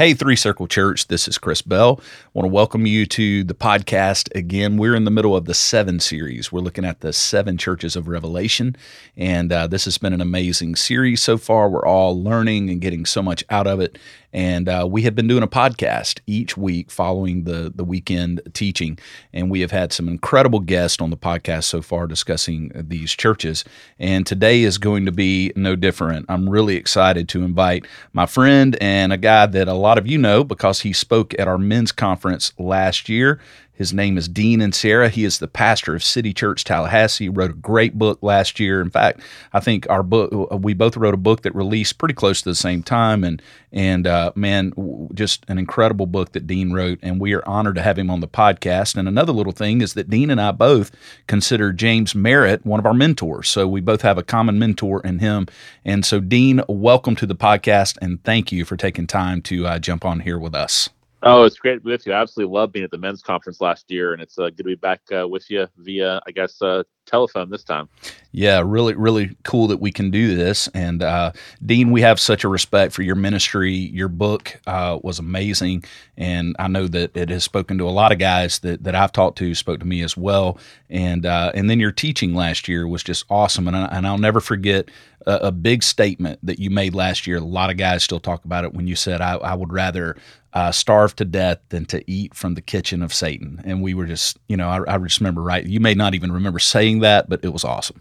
Hey, Three Circle Church, this is Chris Bell. I want to welcome you to the podcast again. We're in the middle of the seven series. We're looking at the seven churches of Revelation, and uh, this has been an amazing series so far. We're all learning and getting so much out of it. And uh, we have been doing a podcast each week following the, the weekend teaching. And we have had some incredible guests on the podcast so far discussing these churches. And today is going to be no different. I'm really excited to invite my friend and a guy that a lot of you know because he spoke at our men's conference last year. His name is Dean Inserra. He is the pastor of City Church Tallahassee. He wrote a great book last year. In fact, I think our book we both wrote a book that released pretty close to the same time. And and uh, man, just an incredible book that Dean wrote. And we are honored to have him on the podcast. And another little thing is that Dean and I both consider James Merritt one of our mentors. So we both have a common mentor in him. And so, Dean, welcome to the podcast, and thank you for taking time to uh, jump on here with us. Oh, it's great to be with you. I absolutely love being at the men's conference last year, and it's uh, good to be back uh, with you via, I guess, uh, telephone this time. Yeah, really, really cool that we can do this. And uh, Dean, we have such a respect for your ministry. Your book uh, was amazing, and I know that it has spoken to a lot of guys that, that I've talked to. Spoke to me as well, and uh, and then your teaching last year was just awesome. And I, and I'll never forget a, a, big statement that you made last year. A lot of guys still talk about it when you said, "I, I would rather." Uh, starve to death than to eat from the kitchen of Satan. And we were just, you know, I, I just remember right. You may not even remember saying that, but it was awesome.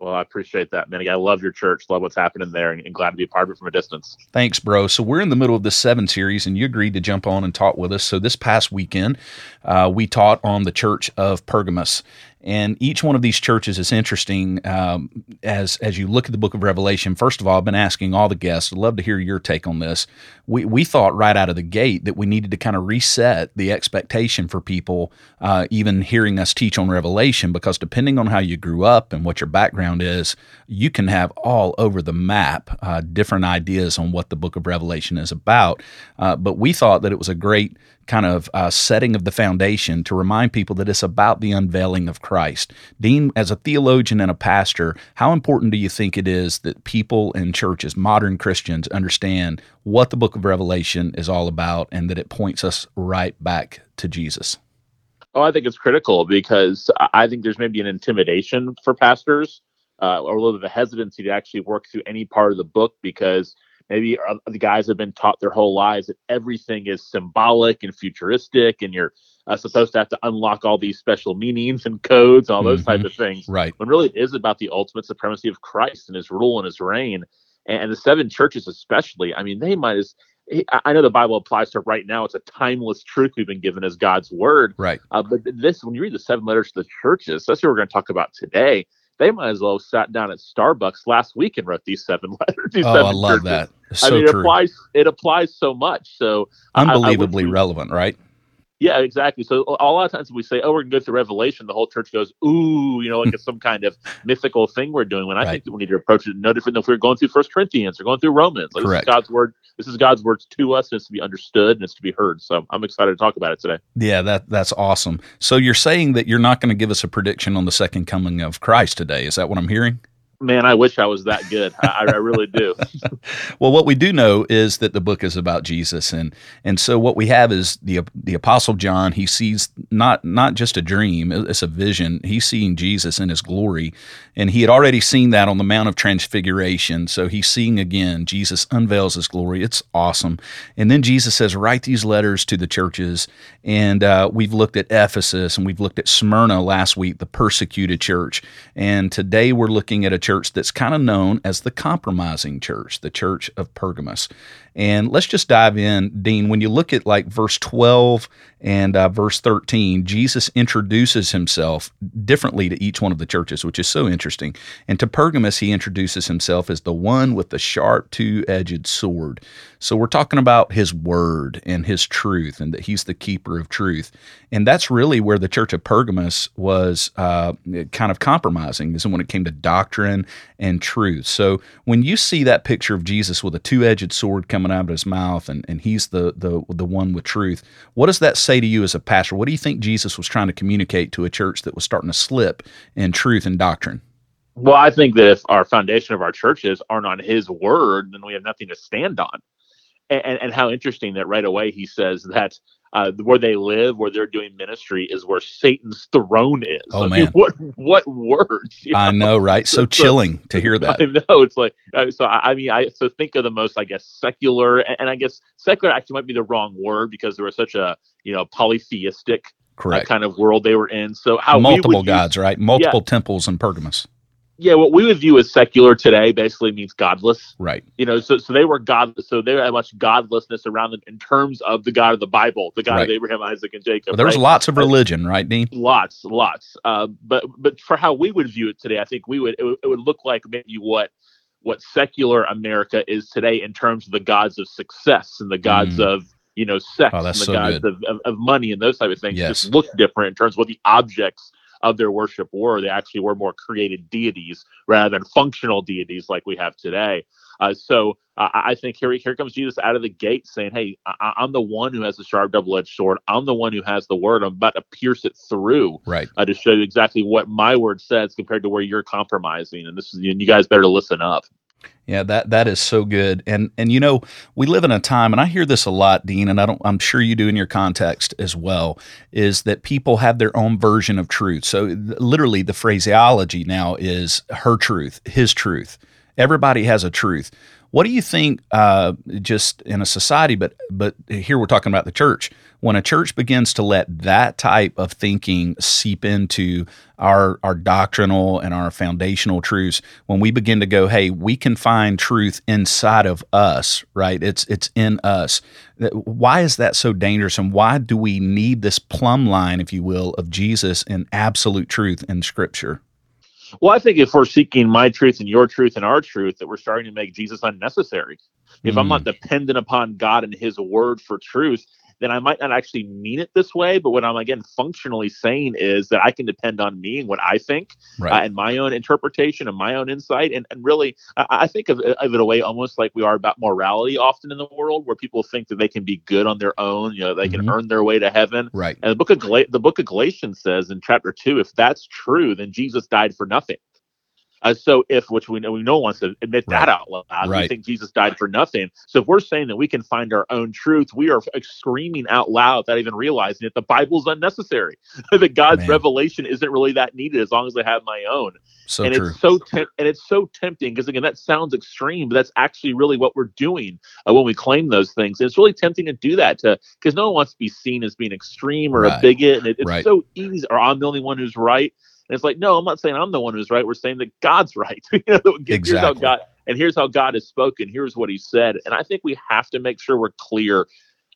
Well, I appreciate that, man. I love your church, love what's happening there, and, and, glad to be a part of it from a distance. Thanks, bro. So we're in the middle of the seven series, and you agreed to jump on and talk with us. So this past weekend, uh, we taught on the church of Pergamos, and each one of these churches is interesting um, as as you look at the book of Revelation. First of all, I've been asking all the guests. I'd love to hear your take on this. We we thought right out of the gate that we needed to kind of reset the expectation for people, uh, even hearing us teach on Revelation, because depending on how you grew up and what your background is, you can have all over the map uh, different ideas on what the book of Revelation is about. Uh, but we thought that it was a great kind of uh, setting of the foundation to remind people that it's about the unveiling of Christ. Dean, as a theologian and a pastor, how important do you think it is that people in churches, modern Christians, understand what the book of Revelation is all about and that it points us right back to Jesus? Oh, I think it's critical because I think there's maybe an intimidation for pastors uh, or a little bit of a hesitancy to actually work through any part of the book because maybe the guys have been taught their whole lives that everything is symbolic and futuristic and you're uh, supposed to have to unlock all these special meanings and codes all those mm-hmm. type of things right when really it is about the ultimate supremacy of christ and his rule and his reign and, and the seven churches especially i mean they might as I know the Bible applies to right now. It's a timeless truth we've been given as God's word. Right. Uh, but this, when you read the seven letters to the churches, that's what we're going to talk about today they might as well have sat down at Starbucks last week and wrote these seven letters. These oh, seven I love churches. that. So I mean, it true. applies. It applies so much. So unbelievably I, I relevant, right? Yeah, exactly. So a lot of times we say, "Oh, we're going to go through Revelation," the whole church goes, "Ooh," you know, like it's some kind of mythical thing we're doing. When I right. think that we need to approach it no different than if we are going through First Corinthians or going through Romans. Like, Correct. Is God's word. This is God's words to us, and it's to be understood and it's to be heard. So I'm excited to talk about it today. Yeah, that that's awesome. So you're saying that you're not going to give us a prediction on the second coming of Christ today? Is that what I'm hearing? Man, I wish I was that good. I, I really do. well, what we do know is that the book is about Jesus, and and so what we have is the the Apostle John. He sees not not just a dream; it's a vision. He's seeing Jesus in His glory, and he had already seen that on the Mount of Transfiguration. So he's seeing again. Jesus unveils His glory. It's awesome. And then Jesus says, "Write these letters to the churches." And uh, we've looked at Ephesus, and we've looked at Smyrna last week, the persecuted church, and today we're looking at a church that's kind of known as the compromising church, the church of Pergamos. And let's just dive in, Dean. When you look at like verse 12 and uh, verse 13, Jesus introduces himself differently to each one of the churches, which is so interesting. And to Pergamus, he introduces himself as the one with the sharp two edged sword. So we're talking about his word and his truth, and that he's the keeper of truth. And that's really where the church of Pergamus was uh, kind of compromising, is when it came to doctrine and truth. So when you see that picture of Jesus with a two edged sword coming out of his mouth, and, and he's the, the, the one with truth, what does that say to you as a pastor? What do you think Jesus was trying to communicate to a church that was starting to slip in truth and doctrine? Well, I think that if our foundation of our churches aren't on his word, then we have nothing to stand on. and, and how interesting that right away he says that uh, where they live, where they're doing ministry, is where Satan's throne is. Oh I man, mean, what what words? I know, right? So, So- chilling to hear that. I know it's like uh, so. I, mean, I so think of the most, I guess, secular, and, and I guess secular actually might be the wrong word because there was such a you know polytheistic uh, Correct. kind of world they were in. So how Multiple would use- gods, right? Multiple temples in Pergamus. Yeah, what we would view as secular today basically means godless. Right. You know, so so they were god, so they had much godlessness around them in terms of the God of the Bible, the God Right. of Abraham, Isaac, and Jacob. Well, there was right? lots of religion, right, Dean? lots lots uh, but but for how we would view it today i think we would it, would it would look like maybe what what secular america is today in terms of the gods of success and the gods Mm. of you know sex Oh, and the so gods of, of, of money and those type of things Yes. just look different in terms of what the objects of their worship were they actually were more created deities rather than functional deities like we have today uh, so uh, I think here here comes Jesus out of the gate saying, "Hey, I, I'm the one who has the sharp double-edged sword. I'm the one who has the word. I'm about to pierce it through Right. uh, to show you exactly what my word says compared to where you're compromising. And this is you guys better listen up. Yeah, that that is so good. And and you know, we live in a time and I hear this a lot, Dean, and I don't I'm sure you do in your context as well, is that people have their own version of truth. So literally the phraseology now is her truth, his truth. Everybody has a truth. What do you think uh, just in a society but but here we're talking about the church. When a church begins to let that type of thinking seep into our our doctrinal and our foundational truths when we begin to go hey we can find truth inside of us right? It's it's in us. Why is that so dangerous and why do we need this plumb line if you will of jesus and absolute truth in scripture Well, I think if we're seeking my truth and your truth and our truth, that we're starting to make Jesus unnecessary. If I'm Mm. not dependent upon God and His word for truth, then I might not actually mean it this way. But what I'm again functionally saying is that I can depend on me and what I think uh, and my own interpretation and my own insight. And, and really, I, I think of, of it a way almost like we are about morality often in the world, where people think that they can be good on their own. You know, they can Mhm. earn their way to heaven. right And the book of Gal- the book of Galatians says in chapter two, if that's true, then Jesus died for nothing. Uh, so if which we know we no one wants to admit Right. that out loud, we think Jesus died for nothing. So if we're saying that we can find our own truth, we are screaming out loud without even realizing that the Bible's unnecessary. that God's Man. revelation isn't really that needed as long as I have my own so and true it's so temp- and it's so tempting because again that sounds extreme but that's actually really what we're doing uh, when we claim those things and it's really tempting to do that to because no one wants to be seen as being extreme or Right. a bigot and it, it's Right. so easy or i'm the only one who's right and it's like no i'm not saying i'm the one who's right. We're saying that god's right. You know here's how god and here's how god has spoken. Here's what he said. And i think we have to make sure we're clear.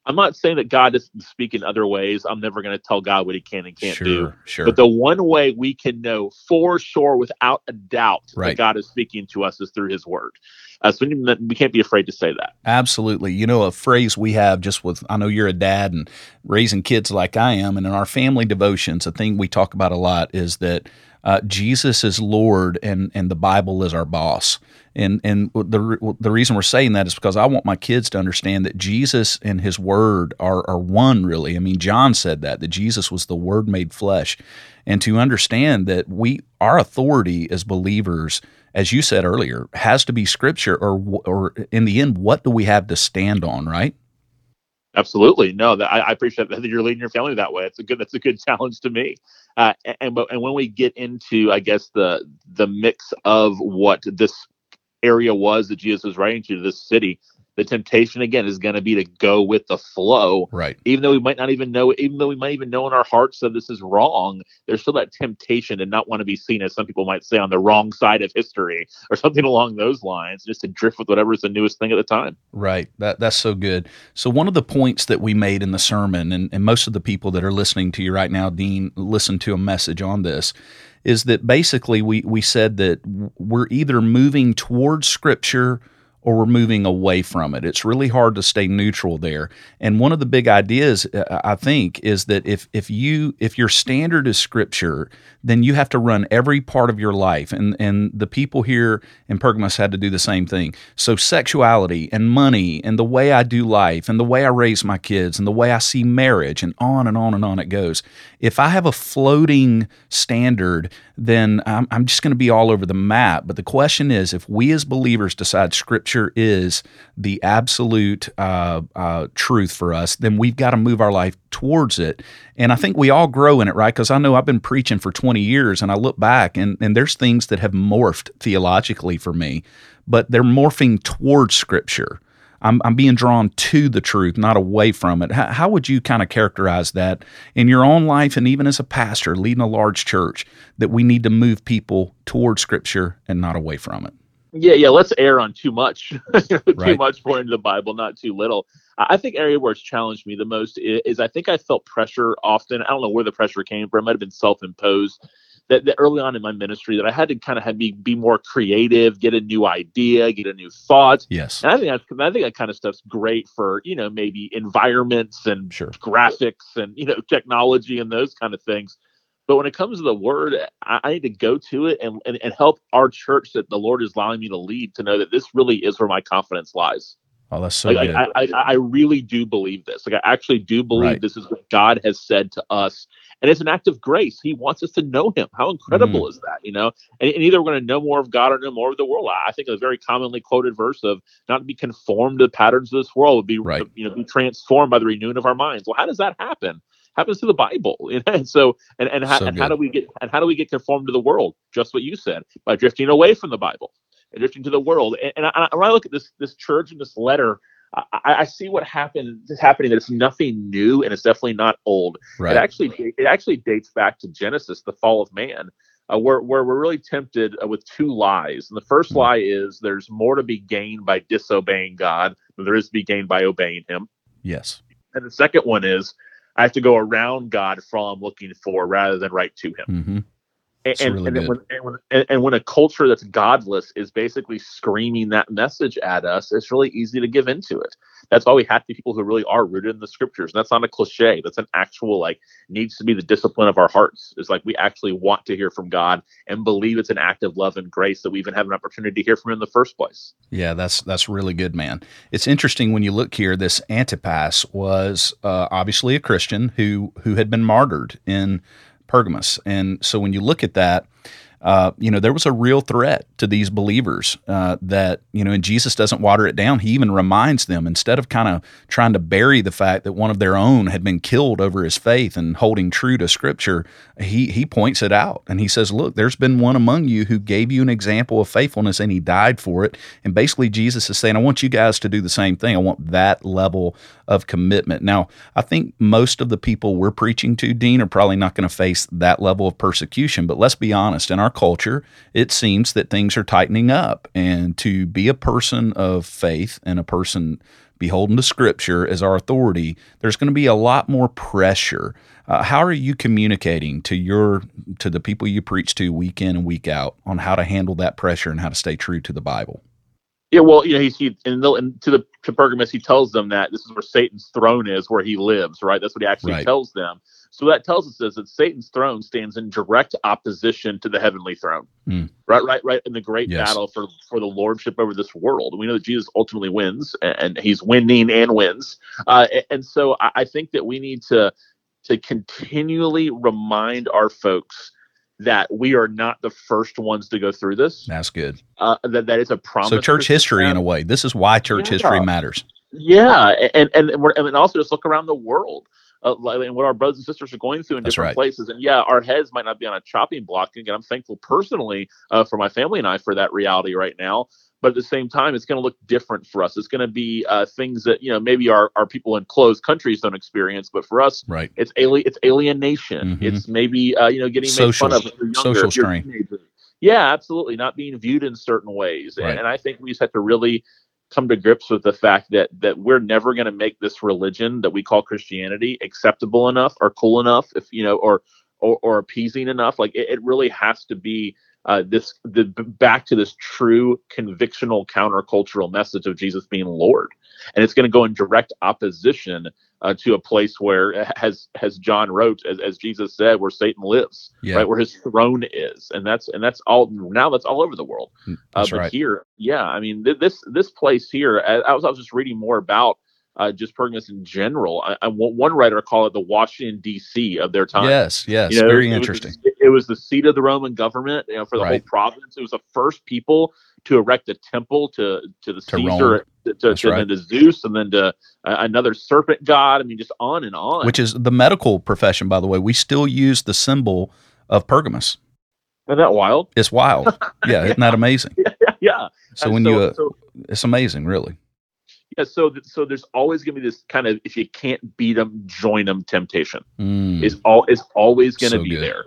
I'm not saying that god doesn't speak in other ways. I'm never going to tell god what he can and can't sure do. Sure but the one way we can know for sure, without a doubt, Right. that God is speaking to us is through His Word. Uh, so we, we can't be afraid to say that. Absolutely. You know, a phrase we have just with, I know you're a dad and raising kids like I am, and in our family devotions, a thing we talk about a lot is that uh, Jesus is Lord and, and the Bible is our boss. And, and the, the reason we're saying that is because I want my kids to understand that Jesus and his word are, are one, really. I mean, John said that, that Jesus was the word made flesh. And to understand that we, our authority as believers, as you said earlier, has to be scripture or or in the end, what do we have to stand on, right? Absolutely, no. That I, I appreciate that you're leading your family that way. It's a good. That's a good challenge to me. Uh, and and when we get into, I guess the the mix of what this area was that Jesus was writing to this city, the temptation again is going to be to go with the flow. Right. even though we might not even know, even though we might even know in our hearts that this is wrong, there's still that temptation to not want to be seen as some people might say on the wrong side of history or something along those lines, just to drift with whatever's the newest thing at the time. Right. That that's so good. So one of the points that we made in the sermon, and, and most of the people that are listening to you right now, Dean, listen to a message on this, is that basically we we said that we're either moving towards scripture or we're moving away from it. It's really hard to stay neutral there. And one of the big ideas uh, I think is that if if you if your standard is scripture, then you have to run every part of your life. And and the people here in Pergamos had to do the same thing. So sexuality and money and the way I do life and the way I raise my kids and the way I see marriage and on and on and on it goes. If I have a floating standard, then I'm, I'm just going to be all over the map. But the question is, if we as believers decide scripture Scripture is the absolute uh, uh, truth for us, then we've got to move our life towards it. And I think we all grow in it, right? Because I know I've been preaching for 20 years and I look back and, and there's things that have morphed theologically for me, but they're morphing towards Scripture. I'm, I'm being drawn to the truth, not away from it. How, how would you kind of characterize that in your own life and even as a pastor leading a large church that we need to move people towards Scripture and not away from it? Yeah, yeah. Let's err on too much, too right. much more into the Bible, not too little. I think area where it's challenged me the most is, is, I think I felt pressure often. I don't know where the pressure came from. It might have been self-imposed that, that early on in my ministry that I had to kind of have be be more creative, get a new idea, get a new thought. Yes, and I think that's, I think that kind of stuff's great for you know maybe environments and sure. graphics and you know technology and those kind of things. But when it comes to the word, I, I need to go to it and, and, and help our church that the Lord is allowing me to lead to know that this really is where my confidence lies. Oh, that's so like, good. I, I, I, really do believe this. Like, I actually do believe right. this is what God has said to us and it's an act of grace. He wants us to know Him. How incredible mm. is that? You know, and, and either we're going to know more of God or know more of the world. I think a very commonly quoted verse of not to be conformed to the patterns of this world, would be right. you know be transformed by the renewing of our minds. Well, how does that happen? Happens to the Bible, you know? and so and and, how, so and how do we get and how do we get conformed to the world? Just what you said by drifting away from the Bible, and drifting to the world. And, and I, when I look at this this church and this letter I, I, see what happened is happening that it's nothing new and it's definitely not old. Right. It actually it actually dates back to Genesis, the fall of man, uh, where where we're really tempted uh, with two lies. And the 1st mm-hmm. lie is there's more to be gained by disobeying God than there is to be gained by obeying Him. Yes. And the second one is I have to go around God I'm looking for rather than right to Him. Mm-hmm. And, really and, when, and, when, and, when, a culture that's godless is basically screaming that message at us, it's really easy to give into it. That's why we have to be people who really are rooted in the scriptures. And that's not a cliche. That's an actual like needs to be the discipline of our hearts. It's like we actually want to hear from God and believe it's an act of love and grace that we even have an opportunity to hear from Him in the first place. Yeah, that's that's really good, man. It's interesting when you look here. This Antipas was uh, obviously a Christian who who had been martyred in Pergamos. And so when you look at that, uh, you know, there was a real threat to these believers uh, that, you know, and Jesus doesn't water it down. He even reminds them instead of kind of trying to bury the fact that one of their own had been killed over his faith and holding true to scripture, he, he points it out and he says, Look, there's been one among you who gave you an example of faithfulness and he died for it. And basically, Jesus is saying, I want you guys to do the same thing. I want that level of commitment. Now, I think most of the people we're preaching to, Dean, are probably not going to face that level of persecution. But let's be honest, in our culture, it seems that things are tightening up. And to be a person of faith and a person beholden to Scripture as our authority, there's going to be a lot more pressure. Uh, how are you communicating to your to the people you preach to week in and week out on how to handle that pressure and how to stay true to the Bible? Yeah, well, you know, he's he and, the, and to the to Pergamos, he tells them that this is where Satan's throne is, where he lives. Right, that's what he actually right. tells them. So that tells us is that Satan's throne stands in direct opposition to the heavenly throne. Mm. Right, right, right. In the great yes. battle for for the lordship over this world, we know that Jesus ultimately wins, and, he's winning and wins. Uh, and so I, I think that we need to to continually remind our folks that we are not the first ones to go through this. That's good. Uh, that that is a promise. So church history, in a way, this is why church yeah. history matters. Yeah, and and and, and also just look around the world. Uh, and what our brothers and sisters are going through in That's different right. places. And yeah, our heads might not be on a chopping block. Again, I'm thankful personally uh, for my family and I for that reality right now but at the same time it's going to look different for us it's going to be uh, things that you know maybe our, our people in closed countries don't experience but for us right it's alien it's alienation mm-hmm. it's maybe uh, you know getting social, made fun of younger, social strain yeah absolutely not being viewed in certain ways right. and, and i think we just have to really come to grips with the fact that that we're never going to make this religion that we call christianity acceptable enough or cool enough if you know or or, or appeasing enough. Like it, it really has to be uh, this the back to this true convictional countercultural message of Jesus being Lord, and it's going to go in direct opposition uh, to a place where, as as John wrote, as, as Jesus said, where Satan lives, yeah. right where his throne is, and that's and that's all now that's all over the world. Mm, uh, but right. here, yeah, I mean th- this this place here, I, I was I was just reading more about uh, just Pergamus in general. I, I, one writer called it the Washington D.C. of their time. Yes, yes, you know, very it, interesting. It was, it was, the seat of the Roman government, you know, for the right. whole province. It was the first people to erect a temple to to the to Caesar, to, to, to, right. to, Zeus, and then to uh, another serpent god. I mean, just on and on. Which is the medical profession, by the way. We still use the symbol of Pergamus. Isn't that wild? It's wild. Yeah, isn't that amazing? yeah, yeah. So and when so, you, uh, so, it's amazing, really. Yeah. So, so there's always going to be this kind of if you can't beat them, join them temptation. Mm. Is all is always going to so be good. there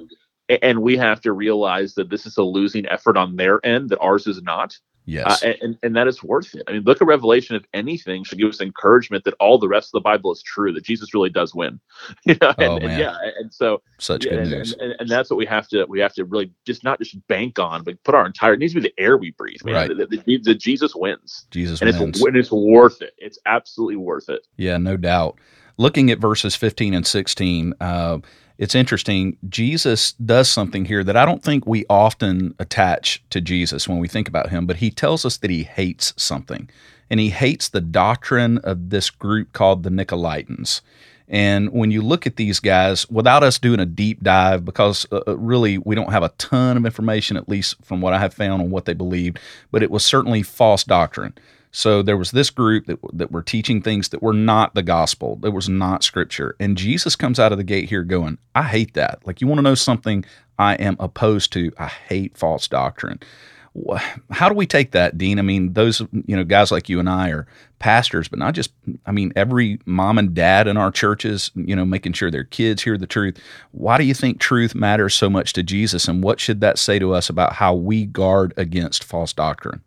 and we have to realize that this is a losing effort on their end that ours is not yes. Uh, and, and that is worth it. I mean look at revelation if anything should give us encouragement that all the rest of the bible is true that jesus really does win. You know and, oh, and yeah and so such yeah, good and, news. and, and, that's what we have to we have to really just not just bank on but put our entire it needs to be the air we breathe man right. the, the, the jesus wins. Jesus and wins. It's, and it's worth it. It's absolutely worth it. Yeah no doubt. Looking at verses 15 and 16 uh, it's interesting. Jesus does something here that I don't think we often attach to Jesus when we think about him, but he tells us that he hates something. And he hates the doctrine of this group called the Nicolaitans. And when you look at these guys, without us doing a deep dive, because uh, uh really we don't have a ton of information, at least from what I have found on what they believed, but it was certainly false doctrine. So there was this group that, that were teaching things that were not the gospel, that was not scripture. And Jesus comes out of the gate here going, I hate that. Like, you want to know something I am opposed to? I hate false doctrine. How do we take that, Dean? I mean, those, you know, guys like you and I are pastors, but not just, I mean, every mom and dad in our churches, you know, making sure their kids hear the truth. Why do you think truth matters so much to Jesus? And what should that say to us about how we guard against false doctrine?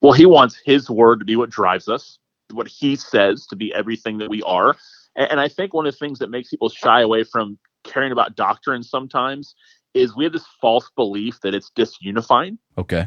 Well, he wants his word to be what drives us, what he says to be everything that we are. And, and I think one of the things that makes people shy away from caring about doctrine sometimes is we have this false belief that it's disunifying. Okay.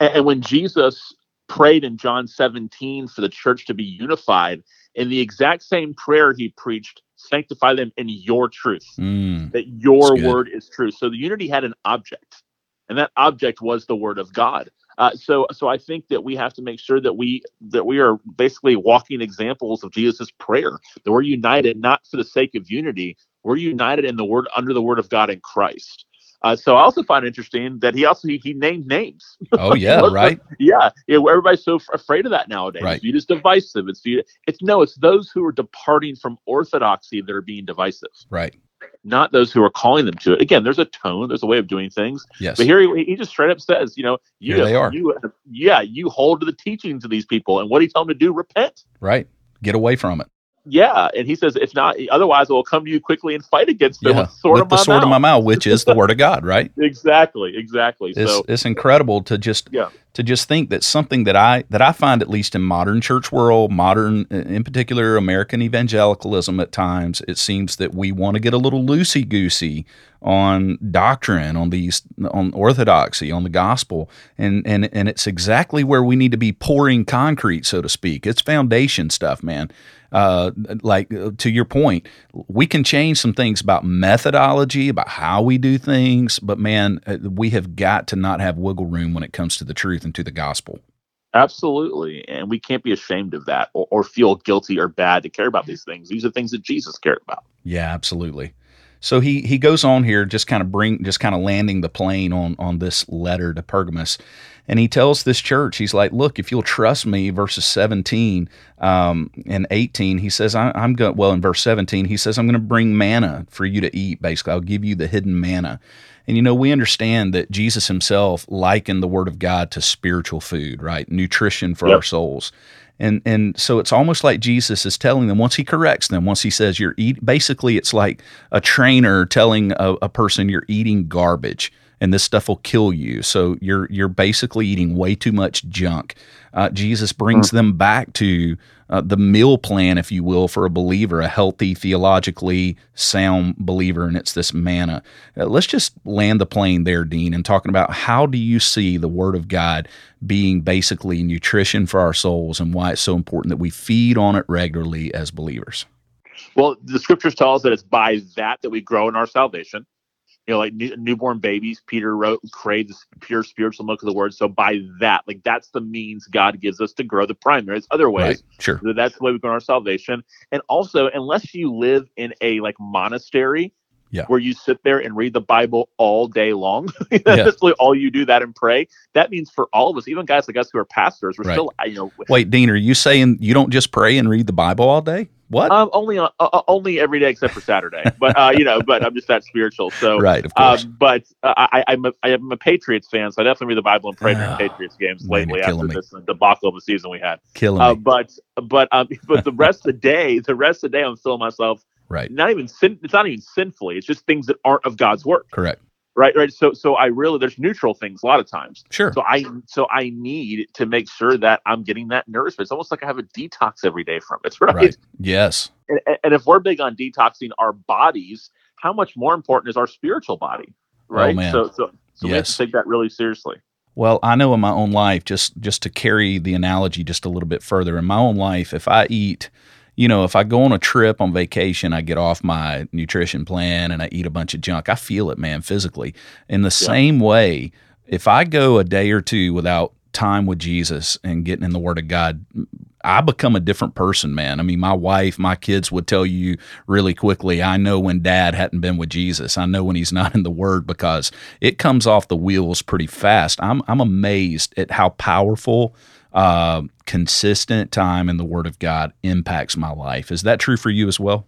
And, and when Jesus prayed in John 17 for the church to be unified, in the exact same prayer he preached, sanctify them in your truth, mm, that your word is true. So the unity had an object, and that object was the word of God. Uh, so, so I think that we have to make sure that we that we are basically walking examples of Jesus' prayer. That we're united not for the sake of unity. We're united in the word under the word of God in Christ. Uh, so I also find interesting that he also he, he named names. Oh yeah, right. yeah, yeah. Everybody's so f- afraid of that nowadays. Right. Viewed as divisive. It's viewed. It's no. It's those who are departing from orthodoxy that are being divisive. Right not those who are calling them to it. Again, there's a tone, there's a way of doing things. Yes. But here he, he just straight up says, you know, you, here they are. you, yeah, you hold to the teachings of these people, and what he tell them to do, repent. Right. Get away from it. Yeah, and he says, if not, otherwise, I will come to you quickly and fight against them yeah. with, sword with the sword mouth. of my mouth, which is the word of God, right? exactly, exactly. It's, so it's incredible to just yeah. to just think that something that I that I find at least in modern church world, modern in particular American evangelicalism at times, it seems that we want to get a little loosey goosey on doctrine, on these on orthodoxy, on the gospel, and and and it's exactly where we need to be pouring concrete, so to speak. It's foundation stuff, man uh, like uh, to your point, we can change some things about methodology, about how we do things, but man, uh, we have got to not have wiggle room when it comes to the truth and to the gospel. Absolutely. And we can't be ashamed of that or, or feel guilty or bad to care about these things. These are things that Jesus cared about. Yeah, absolutely. So he he goes on here, just kind of bring, just kind of landing the plane on on this letter to Pergamus, and he tells this church, he's like, look, if you'll trust me, verses seventeen um, and eighteen, he says, I, am going. Well, in verse seventeen, he says, I'm going to bring manna for you to eat. Basically, I'll give you the hidden manna. And you know, we understand that Jesus himself likened the Word of God to spiritual food, right? Nutrition for yep. our souls. And and so it's almost like Jesus is telling them once he corrects them, once he says you're eat basically it's like a trainer telling a, a person you're eating garbage and this stuff will kill you. So you're you're basically eating way too much junk. Uh, Jesus brings mm. them back to uh, the meal plan, if you will, for a believer, a healthy, theologically sound believer, and it's this manna. Uh, let's just land the plane there, Dean, and talking about how do you see the Word of God being basically nutrition for our souls, and why it's so important that we feed on it regularly as believers. Well, the Scriptures tell us that it's by that that we grow in our salvation you know, like new, newborn babies, Peter wrote, crave the pure spiritual milk of the word. So by that, like that's the means God gives us to grow the primary. There's other ways. Right. Sure. That's the way we grow our salvation. And also, unless you live in a like monastery, yeah. where you sit there and read the Bible all day long. That's yeah. all you do that and pray. That means for all of us, even guys like us who are pastors, we're right. still, you know. Wait, Dean, are you saying you don't just pray and read the Bible all day? What? Um, only uh, uh, only every day except for Saturday. but uh, you know, but I'm just that spiritual. So right, of course. Um, but uh, I, I'm a, I'm a Patriots fan, so I definitely read the Bible and pray during Patriots games man, lately after me. this debacle of the season we had. Killing uh, me. But but um, but the rest of the day, the rest of the day, I'm filling myself. Right. Not even sin. It's not even sinfully. It's just things that aren't of God's work. Correct right right? So so i really there's neutral things a lot of times. Sure. So i so i need to make sure that i'm getting that nourishment it's almost like i have a detox every day from it right, right. yes. And, and, if we're big on detoxing our bodies how much more important is our spiritual body oh, right? oh, so so so yes. we have to take that really seriously. Well, I know in my own life, just just to carry the analogy just a little bit further, in my own life, if I eat you know, if I go on a trip on vacation, I get off my nutrition plan and I eat a bunch of junk. I feel it, man, physically. In the yeah. same way, if I go a day or two without time with Jesus and getting in the Word of God, I become a different person, man. I mean, my wife, my kids would tell you really quickly. I know when dad hadn't been with Jesus. I know when he's not in the Word because it comes off the wheels pretty fast. I'm I'm amazed at how powerful uh, consistent time in the Word of God impacts my life. Is that true for you as well?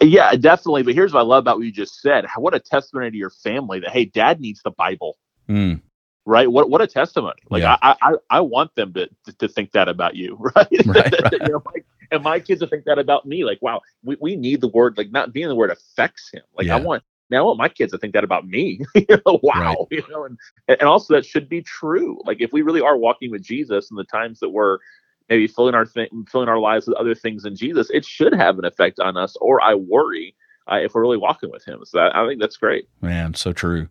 Yeah, definitely. But here's what I love about what you just said. What a testimony to your family that hey, Dad needs the Bible. Mm. Right. What what a testimony. Like yeah. I, I I want them to to think that about you. Right. right, right. you know, my, and my kids to think that about me. Like, wow, we, we need the word. Like, not being the word affects him. Like, yeah. I want now I want my kids to think that about me. you know, wow. Right. You know, and and also that should be true. Like if we really are walking with Jesus in the times that we're maybe filling our th- filling our lives with other things in Jesus, it should have an effect on us. Or I worry uh, if we're really walking with Him. So that, I think that's great. Man, so true.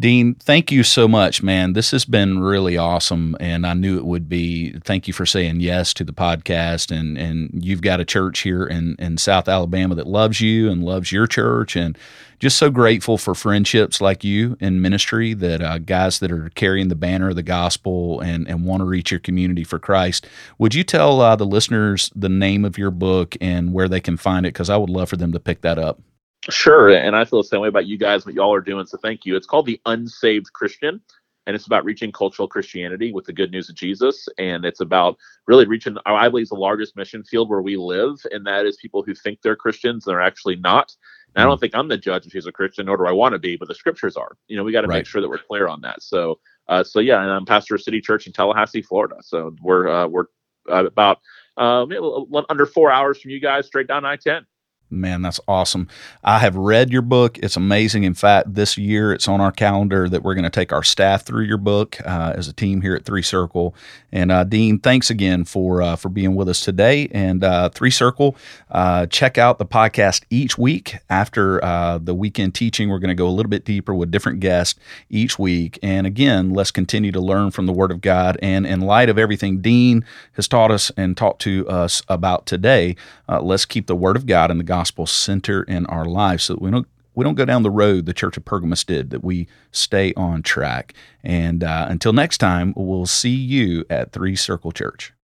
Dean, thank you so much, man. This has been really awesome, and I knew it would be. Thank you for saying yes to the podcast, and and you've got a church here in in South Alabama that loves you and loves your church, and just so grateful for friendships like you in ministry that uh, guys that are carrying the banner of the gospel and and want to reach your community for Christ. Would you tell uh, the listeners the name of your book and where they can find it? Because I would love for them to pick that up. Sure, and I feel the same way about you guys, what y'all are doing. So thank you. It's called the Unsaved Christian, and it's about reaching cultural Christianity with the good news of Jesus. And it's about really reaching, I believe, the largest mission field where we live, and that is people who think they're Christians and are actually not. And I don't hmm. think I'm the judge if she's a Christian, nor do I want to be, but the scriptures are. You know, we got to right. make sure that we're clear on that. So, uh, so yeah, and I'm pastor of City Church in Tallahassee, Florida. So we're uh, we're uh, about um, under four hours from you guys, straight down I-10. Man, that's awesome. I have read your book. It's amazing. In fact, this year it's on our calendar that we're going to take our staff through your book uh, as a team here at Three Circle. And uh, Dean, thanks again for uh, for being with us today. And uh, Three Circle, uh, check out the podcast each week after uh, the weekend teaching. We're going to go a little bit deeper with different guests each week. And again, let's continue to learn from the Word of God. And in light of everything Dean has taught us and talked to us about today, let's keep the Word of God and the gospel gospel center in our lives so that we don't we don't go down the road the church of pergamos did that we stay on track. And uh, until next time we'll see you at three circle church